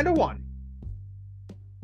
and a one.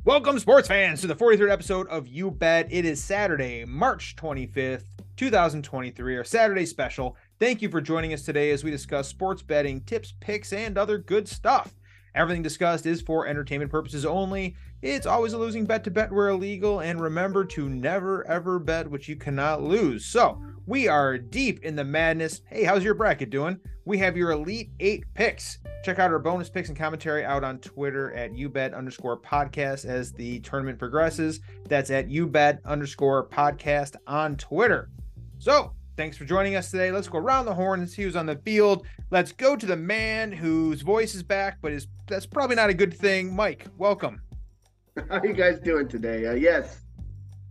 Welcome, sports fans, to the 43rd episode of You Bet. It is Saturday, March 25th, 2023, our Saturday special. Thank you for joining us today as we discuss sports betting, tips, picks, and other good stuff. Everything discussed is for entertainment purposes only. It's always a losing bet to bet where illegal, and remember to never ever bet what you cannot lose. So, we are deep in the madness. Hey, how's your bracket doing? We have your Elite Eight picks. Check out our bonus picks and commentary out on Twitter at youbet underscore podcast as the tournament progresses. That's at youbet underscore podcast on Twitter. So, Thanks for joining us today. Let's go around the horn and see who's on the field. Let's go to the man whose voice is back, but is that's probably not a good thing. Mike, welcome. How you guys doing today? Uh, yes,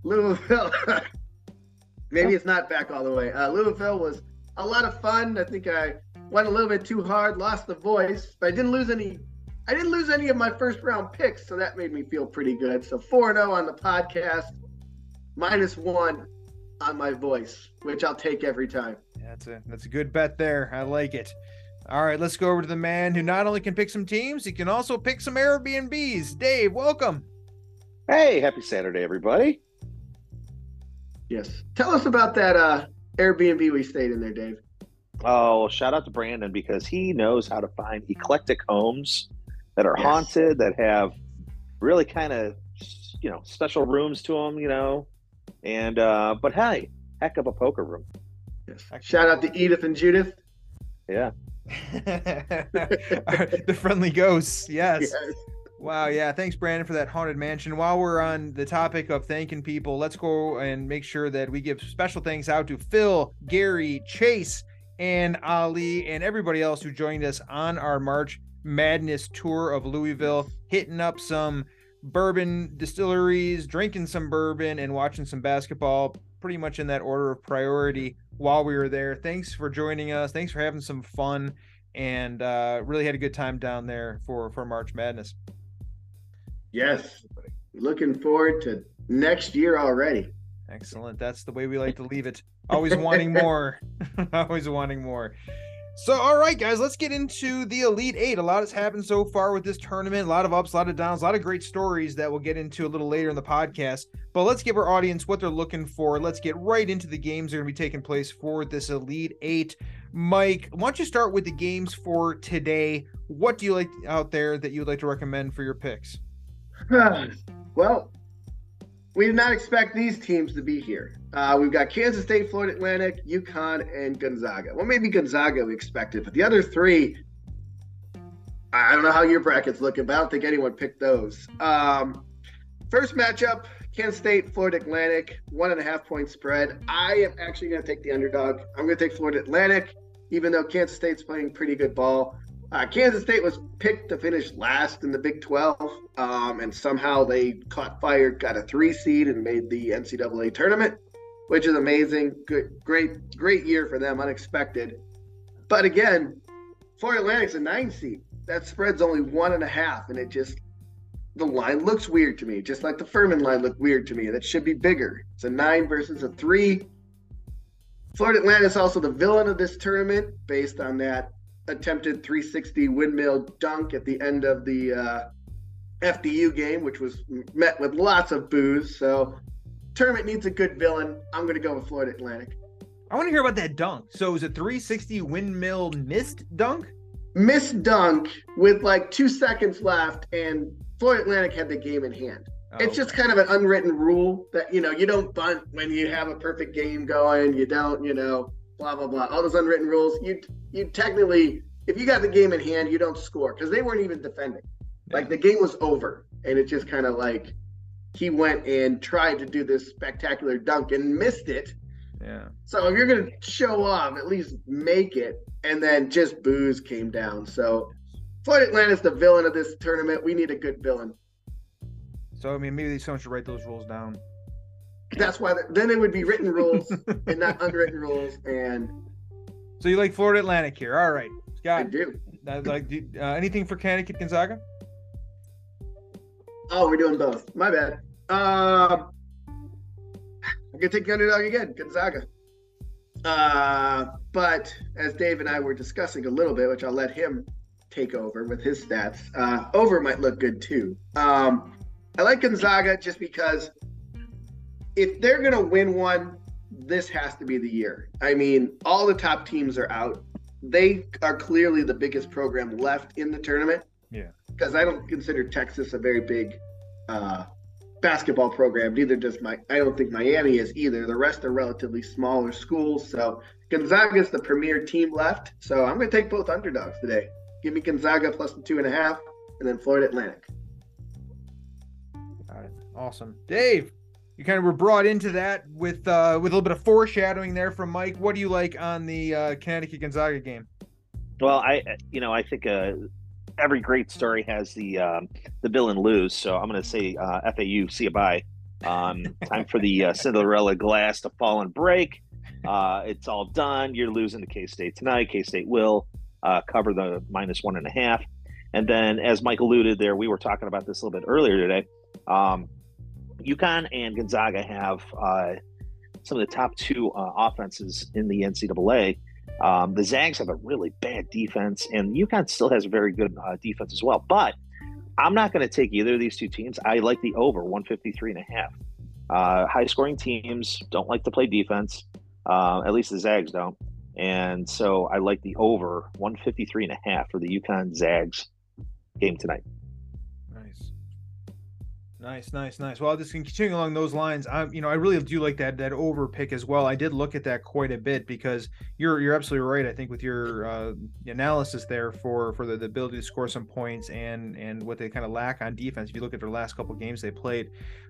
Louisville. Maybe it's not back all the way. Uh, Louisville was a lot of fun. I think I went a little bit too hard, lost the voice, but I didn't lose any. I didn't lose any of my first round picks, so that made me feel pretty good. So four zero on the podcast, minus one on my voice, which I'll take every time. Yeah, that's a that's a good bet there. I like it. All right, let's go over to the man who not only can pick some teams, he can also pick some Airbnbs. Dave, welcome. Hey, happy Saturday, everybody. Yes. Tell us about that uh, Airbnb we stayed in there, Dave. Oh, shout out to Brandon because he knows how to find eclectic homes that are yes. haunted, that have really kind of, you know, special rooms to them, you know, and uh, but hey, heck of a poker room. Yes. Shout out to Edith and Judith. Yeah. the friendly ghosts. Yes. yes. Wow. Yeah. Thanks, Brandon, for that haunted mansion. While we're on the topic of thanking people, let's go and make sure that we give special thanks out to Phil, Gary, Chase, and Ali, and everybody else who joined us on our March Madness tour of Louisville, hitting up some bourbon distilleries, drinking some bourbon, and watching some basketball, pretty much in that order of priority while we were there. Thanks for joining us. Thanks for having some fun, and uh, really had a good time down there for for March Madness. Yes, looking forward to next year already. Excellent. That's the way we like to leave it. Always wanting more. Always wanting more. So, all right, guys, let's get into the Elite Eight. A lot has happened so far with this tournament. A lot of ups, a lot of downs, a lot of great stories that we'll get into a little later in the podcast. But let's give our audience what they're looking for. Let's get right into the games that are going to be taking place for this Elite Eight. Mike, why don't you start with the games for today? What do you like out there that you would like to recommend for your picks? well, we did not expect these teams to be here. Uh, we've got Kansas State, Florida Atlantic, UConn, and Gonzaga. Well, maybe Gonzaga we expected, but the other three, I don't know how your bracket's looking, but I don't think anyone picked those. Um, first matchup, Kansas State, Florida Atlantic, one and a half point spread. I am actually going to take the underdog. I'm going to take Florida Atlantic, even though Kansas State's playing pretty good ball. Uh, Kansas State was picked to finish last in the Big 12, um, and somehow they caught fire, got a three seed, and made the NCAA tournament which is amazing. Good, great, great year for them, unexpected. But again, Florida Atlantic's a nine seed. That spread's only one and a half, and it just the line looks weird to me, just like the Furman line looked weird to me. That should be bigger. It's a nine versus a three. Florida Atlantic is also the villain of this tournament, based on that attempted 360 windmill dunk at the end of the uh, FDU game, which was met with lots of boos. So tournament needs a good villain. I'm going to go with Florida Atlantic. I want to hear about that dunk. So it was a 360 windmill missed dunk? Missed dunk with like two seconds left, and Florida Atlantic had the game in hand. Oh, it's just kind of an unwritten rule that you know you don't bunt when you have a perfect game going. You don't, you know, blah blah blah. All those unwritten rules. You you technically, if you got the game in hand, you don't score because they weren't even defending. Yeah. Like the game was over, and it just kind of like he went and tried to do this spectacular dunk and missed it. Yeah. So if you're gonna show off, at least make it. And then just booze came down. So Florida Atlantic's the villain of this tournament. We need a good villain. So I mean, maybe someone should write those rules down. That's why. Then it would be written rules and not unwritten rules. And so you like Florida Atlantic here? All right, Scott. I do. Like uh, anything for Connecticut Gonzaga? Oh, we're doing both. My bad. Uh, I'm gonna take the underdog again, Gonzaga. Uh, but as Dave and I were discussing a little bit, which I'll let him take over with his stats. Uh, over might look good too. Um, I like Gonzaga just because if they're going to win one, this has to be the year. I mean, all the top teams are out. They are clearly the biggest program left in the tournament. Yeah. Because I don't consider Texas a very big uh, basketball program. Neither does my. I don't think Miami is either. The rest are relatively smaller schools. So Gonzaga is the premier team left. So I'm going to take both underdogs today. Give me Gonzaga plus the two and a half, and then Florida Atlantic. Got it. Awesome, Dave. You kind of were brought into that with uh, with a little bit of foreshadowing there from Mike. What do you like on the uh, Connecticut Gonzaga game? Well, I you know I think uh, every great story has the um, the bill and lose. So I'm going to say uh, FAU. See you bye. Um, time for the uh, Cinderella glass to fall and break. Uh, it's all done. You're losing to K State tonight. K State will uh, cover the minus one and a half. And then, as Mike alluded there, we were talking about this a little bit earlier today. Um, UConn and Gonzaga have uh, some of the top two uh, offenses in the NCAA. Um, the Zags have a really bad defense, and UConn still has a very good uh, defense as well. But I'm not going to take either of these two teams. I like the over 153 and a half. Uh, high scoring teams don't like to play defense. Uh, at least the Zags don't. And so I like the over 153 and a half for the UConn Zags game tonight. Nice, nice, nice. Well, just continuing along those lines, I, you know, I really do like that that over pick as well. I did look at that quite a bit because you're you're absolutely right. I think with your uh, analysis there for for the, the ability to score some points and and what they kind of lack on defense. If you look at their last couple games they played,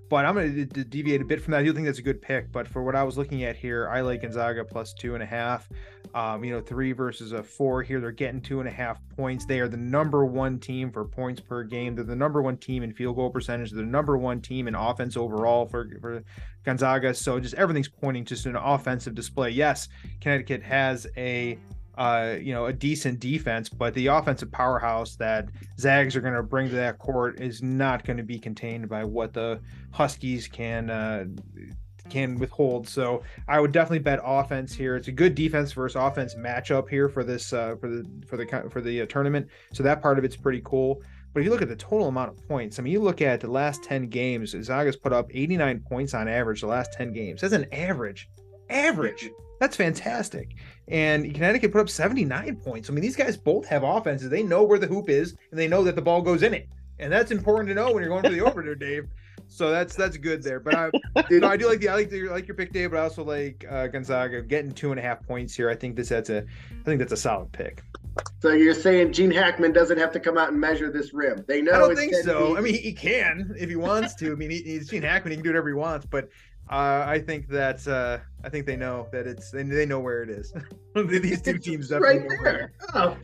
but I'm going to deviate a bit from that. I do think that's a good pick. But for what I was looking at here, I like Gonzaga plus two and a half. Um, you know, three versus a four here. They're getting two and a half points. They are the number one team for points per game. They're the number one team in field goal percentage. They're the number one team in offense overall for, for Gonzaga. So just everything's pointing just an offensive display. Yes, Connecticut has a uh, you know, a decent defense, but the offensive powerhouse that Zags are going to bring to that court is not going to be contained by what the Huskies can uh, can withhold. So I would definitely bet offense here. It's a good defense versus offense matchup here for this uh, for the for the for the uh, tournament. So that part of it's pretty cool. But if you look at the total amount of points, I mean, you look at the last 10 games, Zaga's put up 89 points on average the last 10 games. That's an average. Average. That's fantastic. And Connecticut put up 79 points. I mean, these guys both have offenses. They know where the hoop is and they know that the ball goes in it. And that's important to know when you're going for the over there, Dave. So that's that's good there. But I, you know, I do like the I like the, like your pick, Dave. But I also like uh, Gonzaga getting two and a half points here. I think this that's a I think that's a solid pick. So you're saying Gene Hackman doesn't have to come out and measure this rim? They know. I don't think so. Be... I mean, he, can if he wants to. I mean, he, he's Gene Hackman. He can do whatever he wants. But uh, I think that uh, I think they know that it's they, they know where it is. These two teams definitely right there. Oh.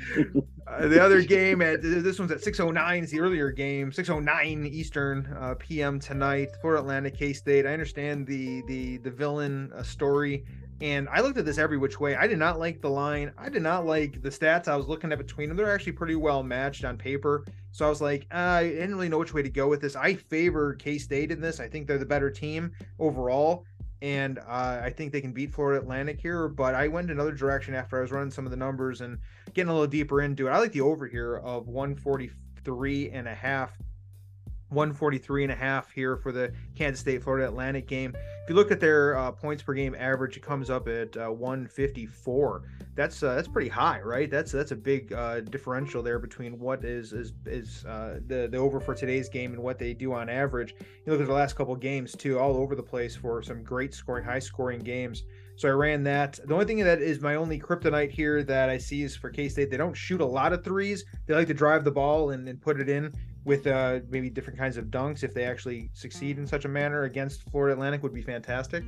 Uh, the other game at this one's at 6:09 is the earlier game, 6:09 Eastern uh, p.m. tonight. Florida Atlantic K State. I understand the the the villain uh, story and I looked at this every which way. I did not like the line. I did not like the stats I was looking at between them. They're actually pretty well matched on paper. So I was like, uh, I didn't really know which way to go with this. I favor K State in this. I think they're the better team overall. And uh, I think they can beat Florida Atlantic here. But I went another direction after I was running some of the numbers and getting a little deeper into it. I like the over here of 143 and a half 143 and a half here for the Kansas State Florida Atlantic game. If you look at their uh, points per game average, it comes up at uh, 154. That's uh, that's pretty high, right? That's that's a big uh, differential there between what is is is uh, the the over for today's game and what they do on average. You look at the last couple games too, all over the place for some great scoring, high scoring games. So I ran that. The only thing that is my only kryptonite here that I see is for K State. They don't shoot a lot of threes. They like to drive the ball and, and put it in with uh, maybe different kinds of dunks if they actually succeed in such a manner against Florida Atlantic would be fantastic.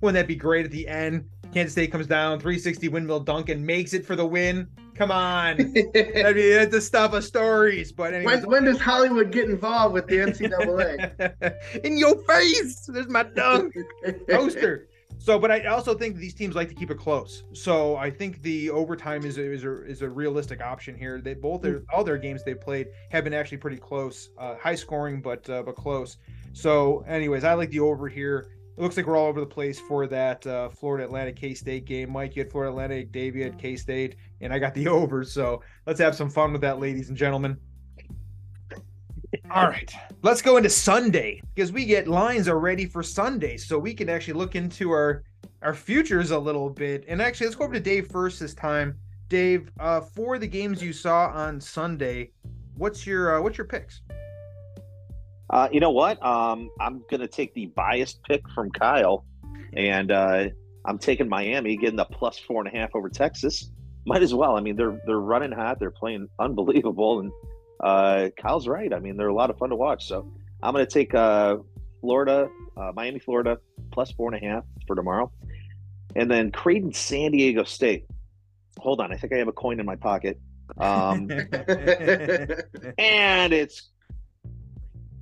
Wouldn't that be great at the end? Kansas State comes down 360 windmill dunk and makes it for the win. Come on, that'd be that's the stuff of stories. But anyways, when, when does Hollywood get involved with the NCAA? In your face, there's my dunk poster. So, but I also think these teams like to keep it close. So I think the overtime is a, is a, is a realistic option here. They both their, all their games they played have been actually pretty close, uh, high scoring, but uh, but close. So, anyways, I like the over here. it looks like we're all over the place for that uh, Florida Atlantic K State game. Mike, you had Florida Atlantic, had K State, and I got the over. So let's have some fun with that, ladies and gentlemen. All right, let's go into Sunday because we get lines already for Sunday, so we can actually look into our our futures a little bit. And actually, let's go over to Dave first this time. Dave, uh, for the games you saw on Sunday, what's your uh, what's your picks? Uh, you know what? Um, I'm gonna take the biased pick from Kyle, and uh, I'm taking Miami, getting the plus four and a half over Texas. Might as well. I mean, they're they're running hot. They're playing unbelievable, and uh, Kyle's right. I mean, they're a lot of fun to watch. So I'm going to take uh, Florida, uh, Miami, Florida, plus four and a half for tomorrow. And then Creighton, San Diego State. Hold on. I think I have a coin in my pocket. Um, and it's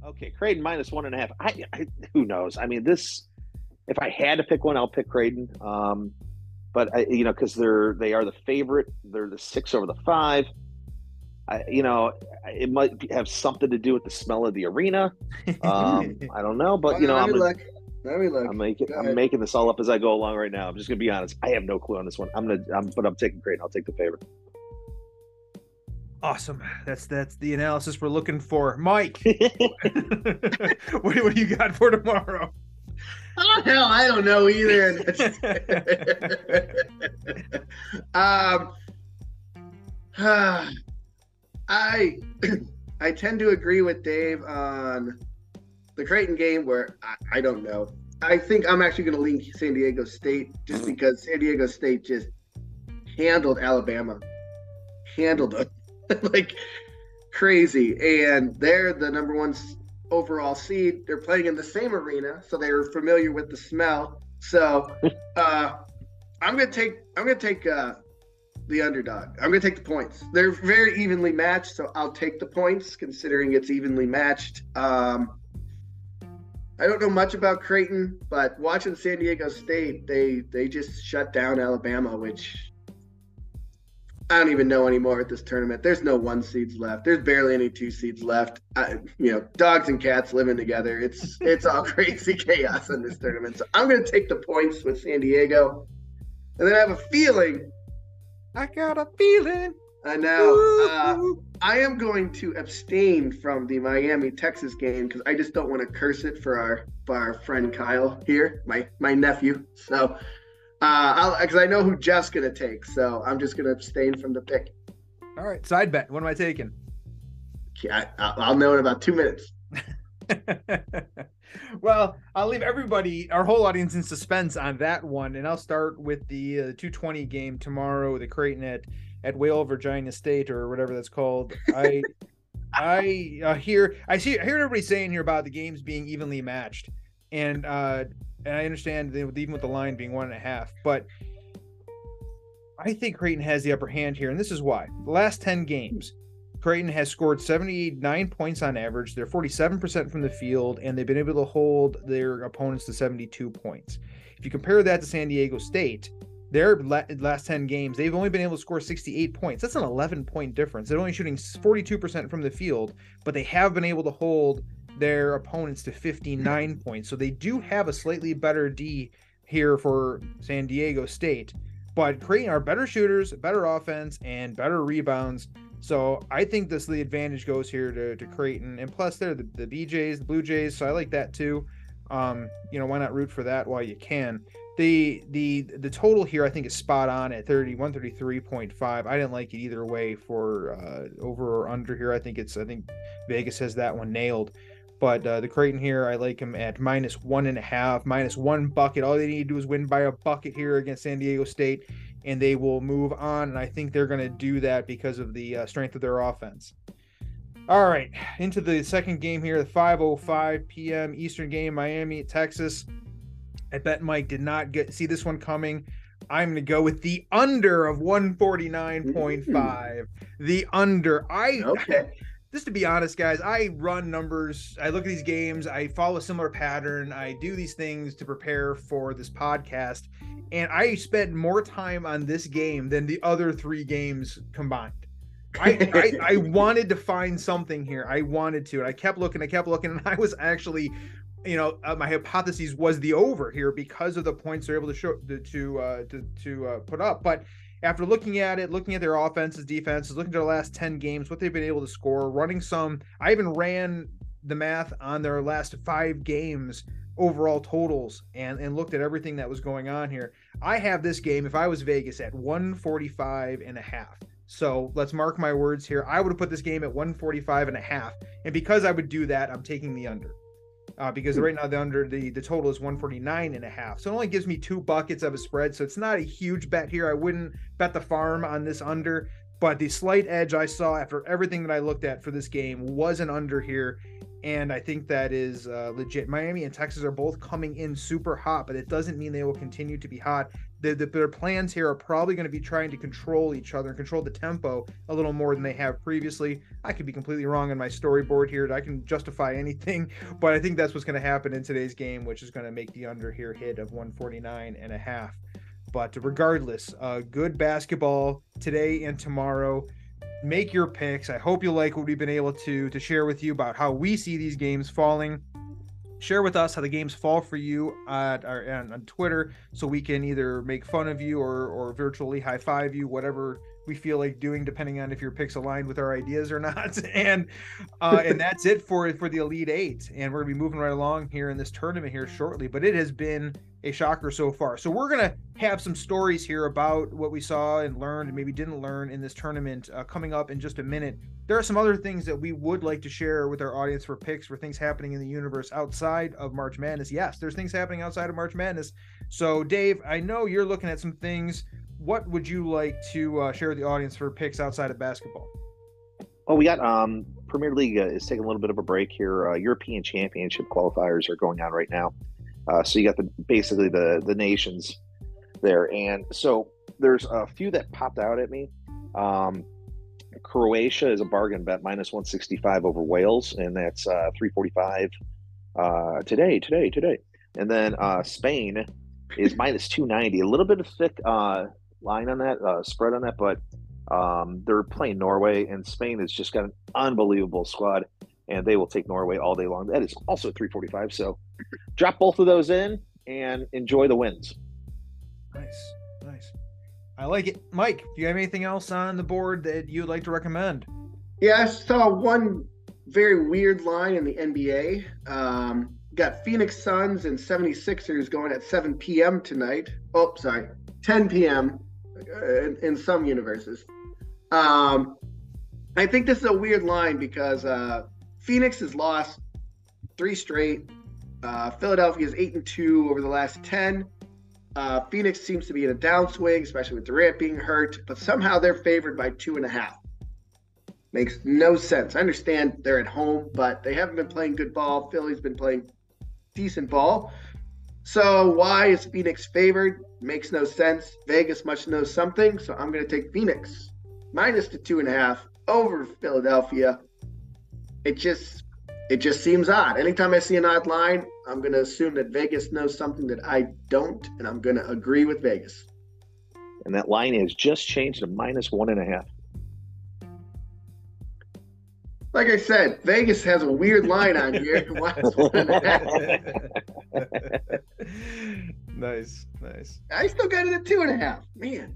okay. Creighton minus one and a half. I, I, who knows? I mean, this. If I had to pick one, I'll pick Creighton. Um, but I, you know, because they're they are the favorite. They're the six over the five. I, you know, it might have something to do with the smell of the arena. Um, I don't know, but you know, I'm, look. Let look. I'm making I'm making this all up as I go along right now. I'm just gonna be honest. I have no clue on this one. I'm gonna, I'm, but I'm taking great. I'll take the favorite. Awesome. That's that's the analysis we're looking for, Mike. what, what do you got for tomorrow? Oh hell, I don't know either. um, I I tend to agree with Dave on the Creighton game where I, I don't know. I think I'm actually going to lean San Diego State just because San Diego State just handled Alabama, handled them like crazy, and they're the number one overall seed. They're playing in the same arena, so they're familiar with the smell. So uh, I'm gonna take I'm gonna take uh, the underdog. I'm going to take the points. They're very evenly matched, so I'll take the points considering it's evenly matched. Um, I don't know much about Creighton, but watching San Diego State, they they just shut down Alabama, which I don't even know anymore at this tournament. There's no one seeds left. There's barely any two seeds left. I, you know, dogs and cats living together. It's it's all crazy chaos in this tournament. So I'm going to take the points with San Diego, and then I have a feeling I got a feeling. I know. Uh, I am going to abstain from the Miami Texas game because I just don't want to curse it for our for our friend Kyle here, my my nephew. So, uh, because I know who Jeff's gonna take, so I'm just gonna abstain from the pick. All right, side bet. What am I taking? Yeah, I'll know in about two minutes. well, I'll leave everybody, our whole audience, in suspense on that one, and I'll start with the uh, 220 game tomorrow, the Creighton at at Whale Virginia State or whatever that's called. I I uh, hear I see I hear everybody saying here about the games being evenly matched, and uh, and I understand even with the line being one and a half, but I think Creighton has the upper hand here, and this is why. The last 10 games, Creighton has scored 79 points on average. They're 47% from the field, and they've been able to hold their opponents to 72 points. If you compare that to San Diego State, their last 10 games, they've only been able to score 68 points. That's an 11 point difference. They're only shooting 42% from the field, but they have been able to hold their opponents to 59 points. So they do have a slightly better D here for San Diego State. But Creighton are better shooters, better offense, and better rebounds. So I think this the advantage goes here to, to Creighton, and plus they're the, the BJ's, the Blue Jays, so I like that too. Um, you know, why not root for that while you can? The the the total here I think is spot on at 30 133.5. I didn't like it either way for uh, over or under here. I think it's I think Vegas has that one nailed. But uh, the Creighton here, I like him at minus one and a half, minus one bucket. All they need to do is win by a bucket here against San Diego State and they will move on. And I think they're going to do that because of the uh, strength of their offense. All right, into the second game here, the 5:05 p.m. Eastern game, Miami, Texas. I bet Mike did not get see this one coming. I'm going to go with the under of 149.5. The under. I okay. Just to be honest, guys, I run numbers. I look at these games. I follow a similar pattern. I do these things to prepare for this podcast and I spent more time on this game than the other three games combined. I, I, I wanted to find something here. I wanted to. And I kept looking. I kept looking, and I was actually you know, uh, my hypothesis was the over here because of the points they're able to show to uh, to to uh, put up. But after looking at it, looking at their offenses, defenses, looking at their last ten games, what they've been able to score, running some, I even ran the math on their last five games overall totals and and looked at everything that was going on here. I have this game if I was Vegas at 145 and a half. So let's mark my words here. I would have put this game at 145 and a half. And because I would do that, I'm taking the under uh, because right now the under the the total is 149 and a half so it only gives me two buckets of a spread so it's not a huge bet here i wouldn't bet the farm on this under but the slight edge i saw after everything that i looked at for this game was an under here and I think that is uh, legit. Miami and Texas are both coming in super hot, but it doesn't mean they will continue to be hot. The, the, their plans here are probably going to be trying to control each other and control the tempo a little more than they have previously. I could be completely wrong on my storyboard here. I can justify anything, but I think that's what's going to happen in today's game, which is going to make the under here hit of 149 and a half. But regardless, uh, good basketball today and tomorrow make your picks. I hope you like what we've been able to to share with you about how we see these games falling. Share with us how the games fall for you at our, on, Twitter, so we can either make fun of you or or virtually high five you, whatever we feel like doing, depending on if your picks aligned with our ideas or not. and uh, and that's it for for the Elite Eight. And we're gonna be moving right along here in this tournament here shortly. But it has been a shocker so far. So we're gonna have some stories here about what we saw and learned, and maybe didn't learn in this tournament uh, coming up in just a minute. There are some other things that we would like to share with our audience for picks for things happening in the universe outside of March Madness. Yes, there's things happening outside of March Madness. So Dave, I know you're looking at some things what would you like to uh, share with the audience for picks outside of basketball? Well, we got um, Premier League uh, is taking a little bit of a break here. Uh, European Championship qualifiers are going on right now, uh, so you got the basically the the nations there, and so there's a few that popped out at me. Um, Croatia is a bargain bet minus 165 over Wales, and that's uh, 345 uh, today, today, today. And then Spain is minus 290, a little bit of thick uh, line on that, uh, spread on that, but um, they're playing Norway, and Spain has just got an unbelievable squad, and they will take Norway all day long. That is also 345. So drop both of those in and enjoy the wins. Nice, nice. I like it. Mike, do you have anything else on the board that you'd like to recommend? Yeah, I saw one very weird line in the NBA. Um, got Phoenix Suns and 76ers going at 7 p.m. tonight. Oh, sorry, 10 p.m in, in some universes. Um, I think this is a weird line because uh, Phoenix has lost three straight. Uh, Philadelphia is eight and two over the last ten. Uh, Phoenix seems to be in a downswing, especially with Durant being hurt, but somehow they're favored by two and a half. Makes no sense. I understand they're at home, but they haven't been playing good ball. Philly's been playing decent ball. So why is Phoenix favored? Makes no sense. Vegas must know something, so I'm going to take Phoenix minus the two and a half over Philadelphia. It just it just seems odd. Anytime I see an odd line, I'm going to assume that Vegas knows something that I don't, and I'm going to agree with Vegas. And that line has just changed to minus one and a half like I said, Vegas has a weird line on here. nice, nice. I still got it at two and a half. Man.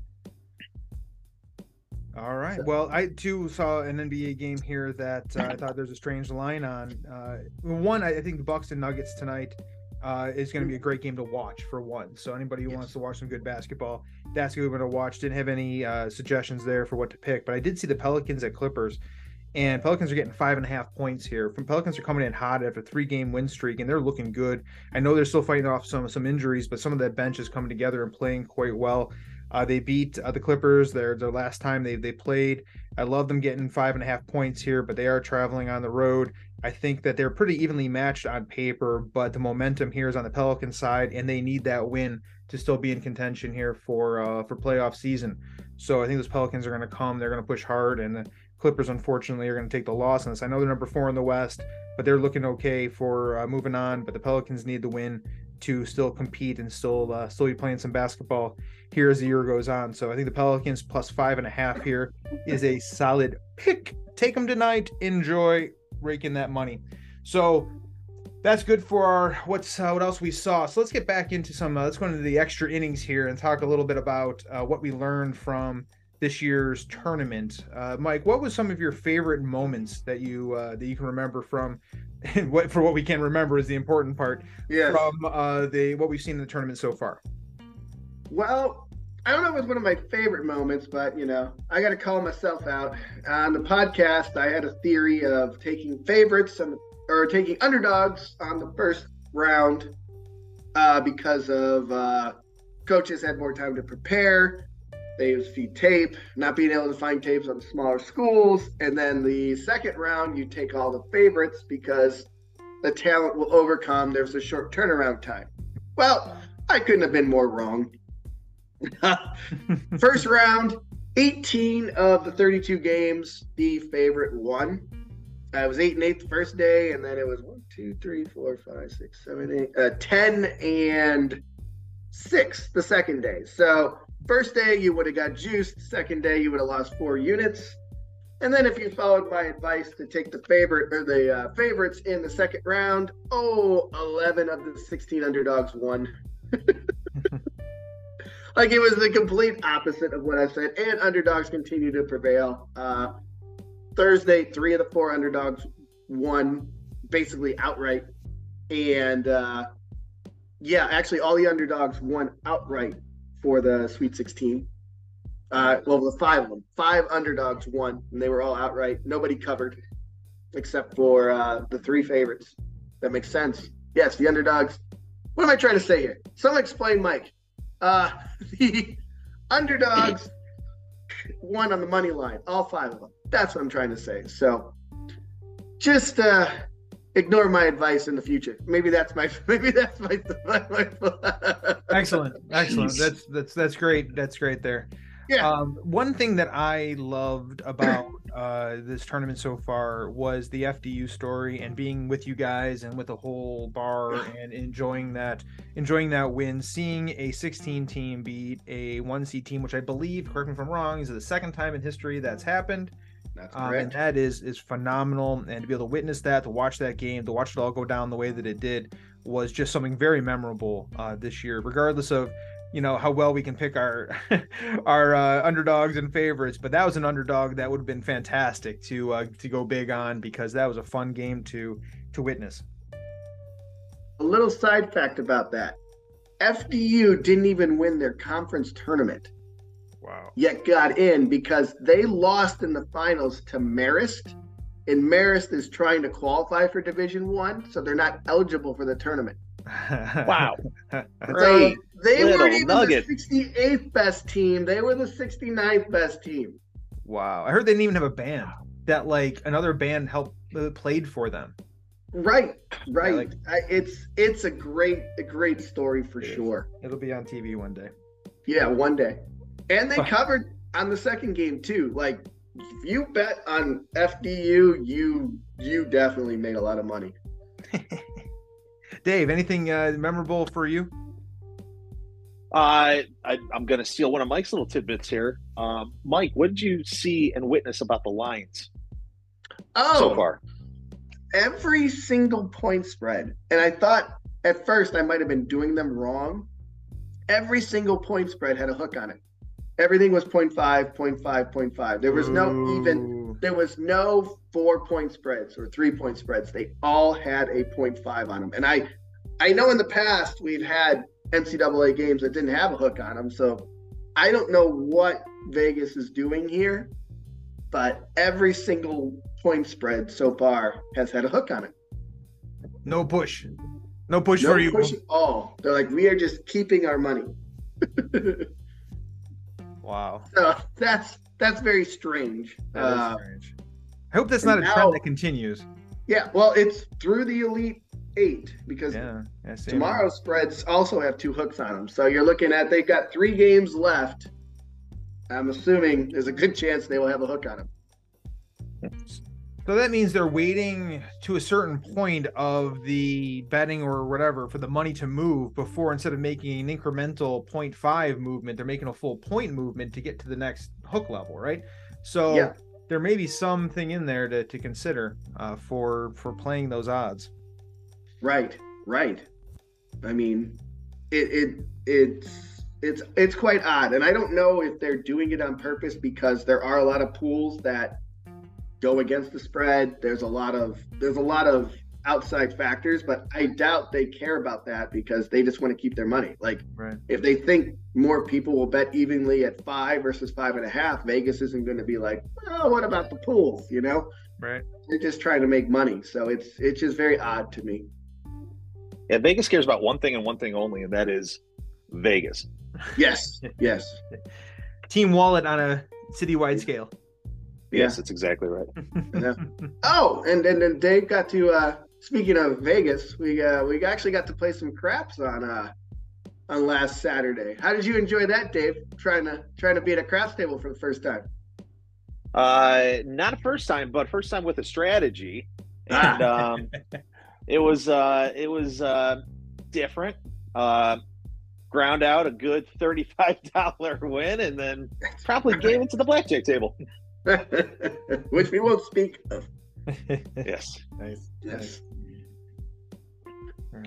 All right. Well, I too saw an NBA game here that uh, I thought there's a strange line on. Uh, one, I think the Bucks and Nuggets tonight uh, is going to be a great game to watch for one. So anybody who yes. wants to watch some good basketball, that's going to watch. Didn't have any uh, suggestions there for what to pick, but I did see the Pelicans at Clippers and Pelicans are getting five and a half points here. From Pelicans are coming in hot after three game win streak, and they're looking good. I know they're still fighting off some some injuries, but some of that bench is coming together and playing quite well. Uh, they beat uh, the Clippers. Their their last time they they played. I love them getting five and a half points here, but they are traveling on the road. I think that they're pretty evenly matched on paper, but the momentum here is on the Pelican side, and they need that win to still be in contention here for uh, for playoff season. So I think those Pelicans are going to come. They're going to push hard, and Clippers, unfortunately, are going to take the loss on this. I know they're number four in the West, but they're looking okay for uh, moving on. But the Pelicans need the win to still compete and still uh, still be playing some basketball here as the year goes on. So I think the Pelicans plus five and a half here is a solid pick. Take them tonight. Enjoy raking that money. So that's good for our what's uh, what else we saw. So let's get back into some. Uh, let's go into the extra innings here and talk a little bit about uh, what we learned from this year's tournament. Uh, Mike, what was some of your favorite moments that you uh, that you can remember from? what for what we can remember is the important part. Yeah. From uh, the what we've seen in the tournament so far. Well, I don't know if it was one of my favorite moments, but you know, I got to call myself out. On the podcast, I had a theory of taking favorites and or taking underdogs on the first round uh, because of uh, coaches had more time to prepare. They see tape, not being able to find tapes on smaller schools, and then the second round you take all the favorites because the talent will overcome. There's a short turnaround time. Well, I couldn't have been more wrong. First round, 18 of the 32 games, the favorite won. I was eight and eight the first day, and then it was one, two, three, four, five, six, seven, eight, uh, ten and six the second day. So first day you would have got juiced. Second day you would have lost four units. And then if you followed my advice to take the favorite or the uh, favorites in the second round, oh, 11 of the 16 underdogs won. like it was the complete opposite of what I said. And underdogs continue to prevail. Uh, Thursday, three of the four underdogs won basically outright. And uh, yeah, actually, all the underdogs won outright for the Sweet 16. Uh, well, the five of them, five underdogs won, and they were all outright. Nobody covered except for uh, the three favorites. That makes sense. Yes, the underdogs. What am I trying to say here? Someone explain, Mike. Uh, the underdogs won on the money line, all five of them. That's what I'm trying to say. So just uh, ignore my advice in the future. Maybe that's my maybe that's my, my, my excellent, excellent. Jeez. That's that's that's great. That's great there. Yeah. Um, one thing that I loved about uh, this tournament so far was the FDU story and being with you guys and with the whole bar and enjoying that, enjoying that win. Seeing a 16 team beat a one seed team, which I believe, correct me if I'm wrong, is the second time in history that's happened. That's correct. Um, and that is is phenomenal. And to be able to witness that, to watch that game, to watch it all go down the way that it did, was just something very memorable uh, this year. Regardless of you know how well we can pick our our uh, underdogs and favorites, but that was an underdog that would have been fantastic to uh, to go big on because that was a fun game to to witness. A little side fact about that: FDU didn't even win their conference tournament. Wow. Yet got in because they lost in the finals to Marist, and Marist is trying to qualify for Division One, so they're not eligible for the tournament. wow. so they weren't even nugget. the 68th best team. They were the 69th best team. Wow. I heard they didn't even have a band that like another band helped uh, played for them. Right, right. Yeah, like, I, it's it's a great a great story for sure. It'll be on TV one day. Yeah, one day. And they covered on the second game too. Like if you bet on FDU, you you definitely made a lot of money. Dave, anything uh, memorable for you? Uh, I, am going to steal one of Mike's little tidbits here. Um, Mike, what did you see and witness about the lines oh, so far? Every single point spread, and I thought at first I might have been doing them wrong. Every single point spread had a hook on it. Everything was 0. 0.5, 0. 0.5, 0.5. There was no Ooh. even there was no four point spreads or three point spreads. They all had a 0.5 on them. And I I know in the past we've had NCAA games that didn't have a hook on them. So I don't know what Vegas is doing here, but every single point spread so far has had a hook on it. No push. No push no for you. push at all. They're like, we are just keeping our money. Wow. So that's that's very strange. That uh, strange. I hope that's not a now, trend that continues. Yeah, well, it's through the elite eight because yeah, tomorrow's spreads also have two hooks on them. So you're looking at they've got three games left. I'm assuming there's a good chance they will have a hook on them. So that means they're waiting to a certain point of the betting or whatever for the money to move before instead of making an incremental 0.5 movement, they're making a full point movement to get to the next hook level, right? So yeah. there may be something in there to, to consider uh, for for playing those odds. Right, right. I mean, it it it's it's it's quite odd, and I don't know if they're doing it on purpose because there are a lot of pools that go against the spread. There's a lot of there's a lot of outside factors, but I doubt they care about that because they just want to keep their money. Like right. if they think more people will bet evenly at five versus five and a half, Vegas isn't going to be like, oh, what about the pools? You know? Right. They're just trying to make money. So it's it's just very odd to me. Yeah, Vegas cares about one thing and one thing only, and that is Vegas. Yes. yes. Team wallet on a citywide scale. Yes, yeah. that's exactly right. yeah. Oh, and, and and Dave got to uh speaking of Vegas, we uh, we actually got to play some craps on uh, on last Saturday. How did you enjoy that, Dave? Trying to trying to be at a craps table for the first time. Uh, not a first time, but first time with a strategy, and ah. um, it was uh, it was uh, different. Uh, ground out a good thirty-five dollar win, and then probably gave it to the blackjack table, which we won't speak of. yes. Nice. Yes.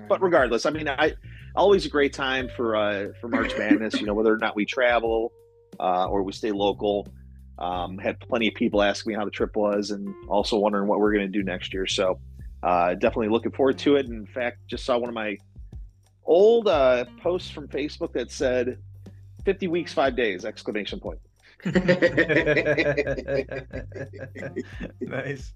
But regardless, I mean, I always a great time for uh, for March Madness. you know, whether or not we travel uh, or we stay local. Um, had plenty of people ask me how the trip was, and also wondering what we're going to do next year. So, uh, definitely looking forward to it. In fact, just saw one of my old uh, posts from Facebook that said 50 weeks, five days! Exclamation point. nice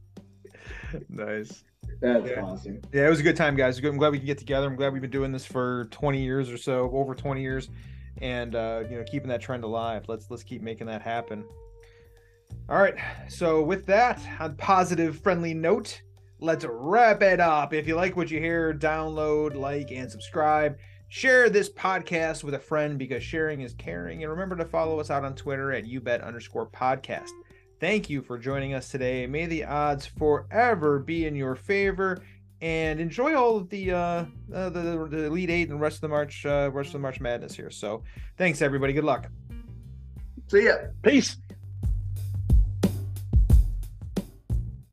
nice. That's yeah. awesome. Yeah, it was a good time, guys. I'm glad we can get together. I'm glad we've been doing this for 20 years or so, over 20 years, and uh, you know, keeping that trend alive. Let's let's keep making that happen. All right. So with that, on positive, friendly note, let's wrap it up. If you like what you hear, download, like, and subscribe. Share this podcast with a friend because sharing is caring. And remember to follow us out on Twitter at youbet underscore podcast. Thank you for joining us today. May the odds forever be in your favor, and enjoy all of the uh, uh the, the Elite Eight and rest of the March uh, rest of the March Madness here. So, thanks everybody. Good luck. See ya. Peace.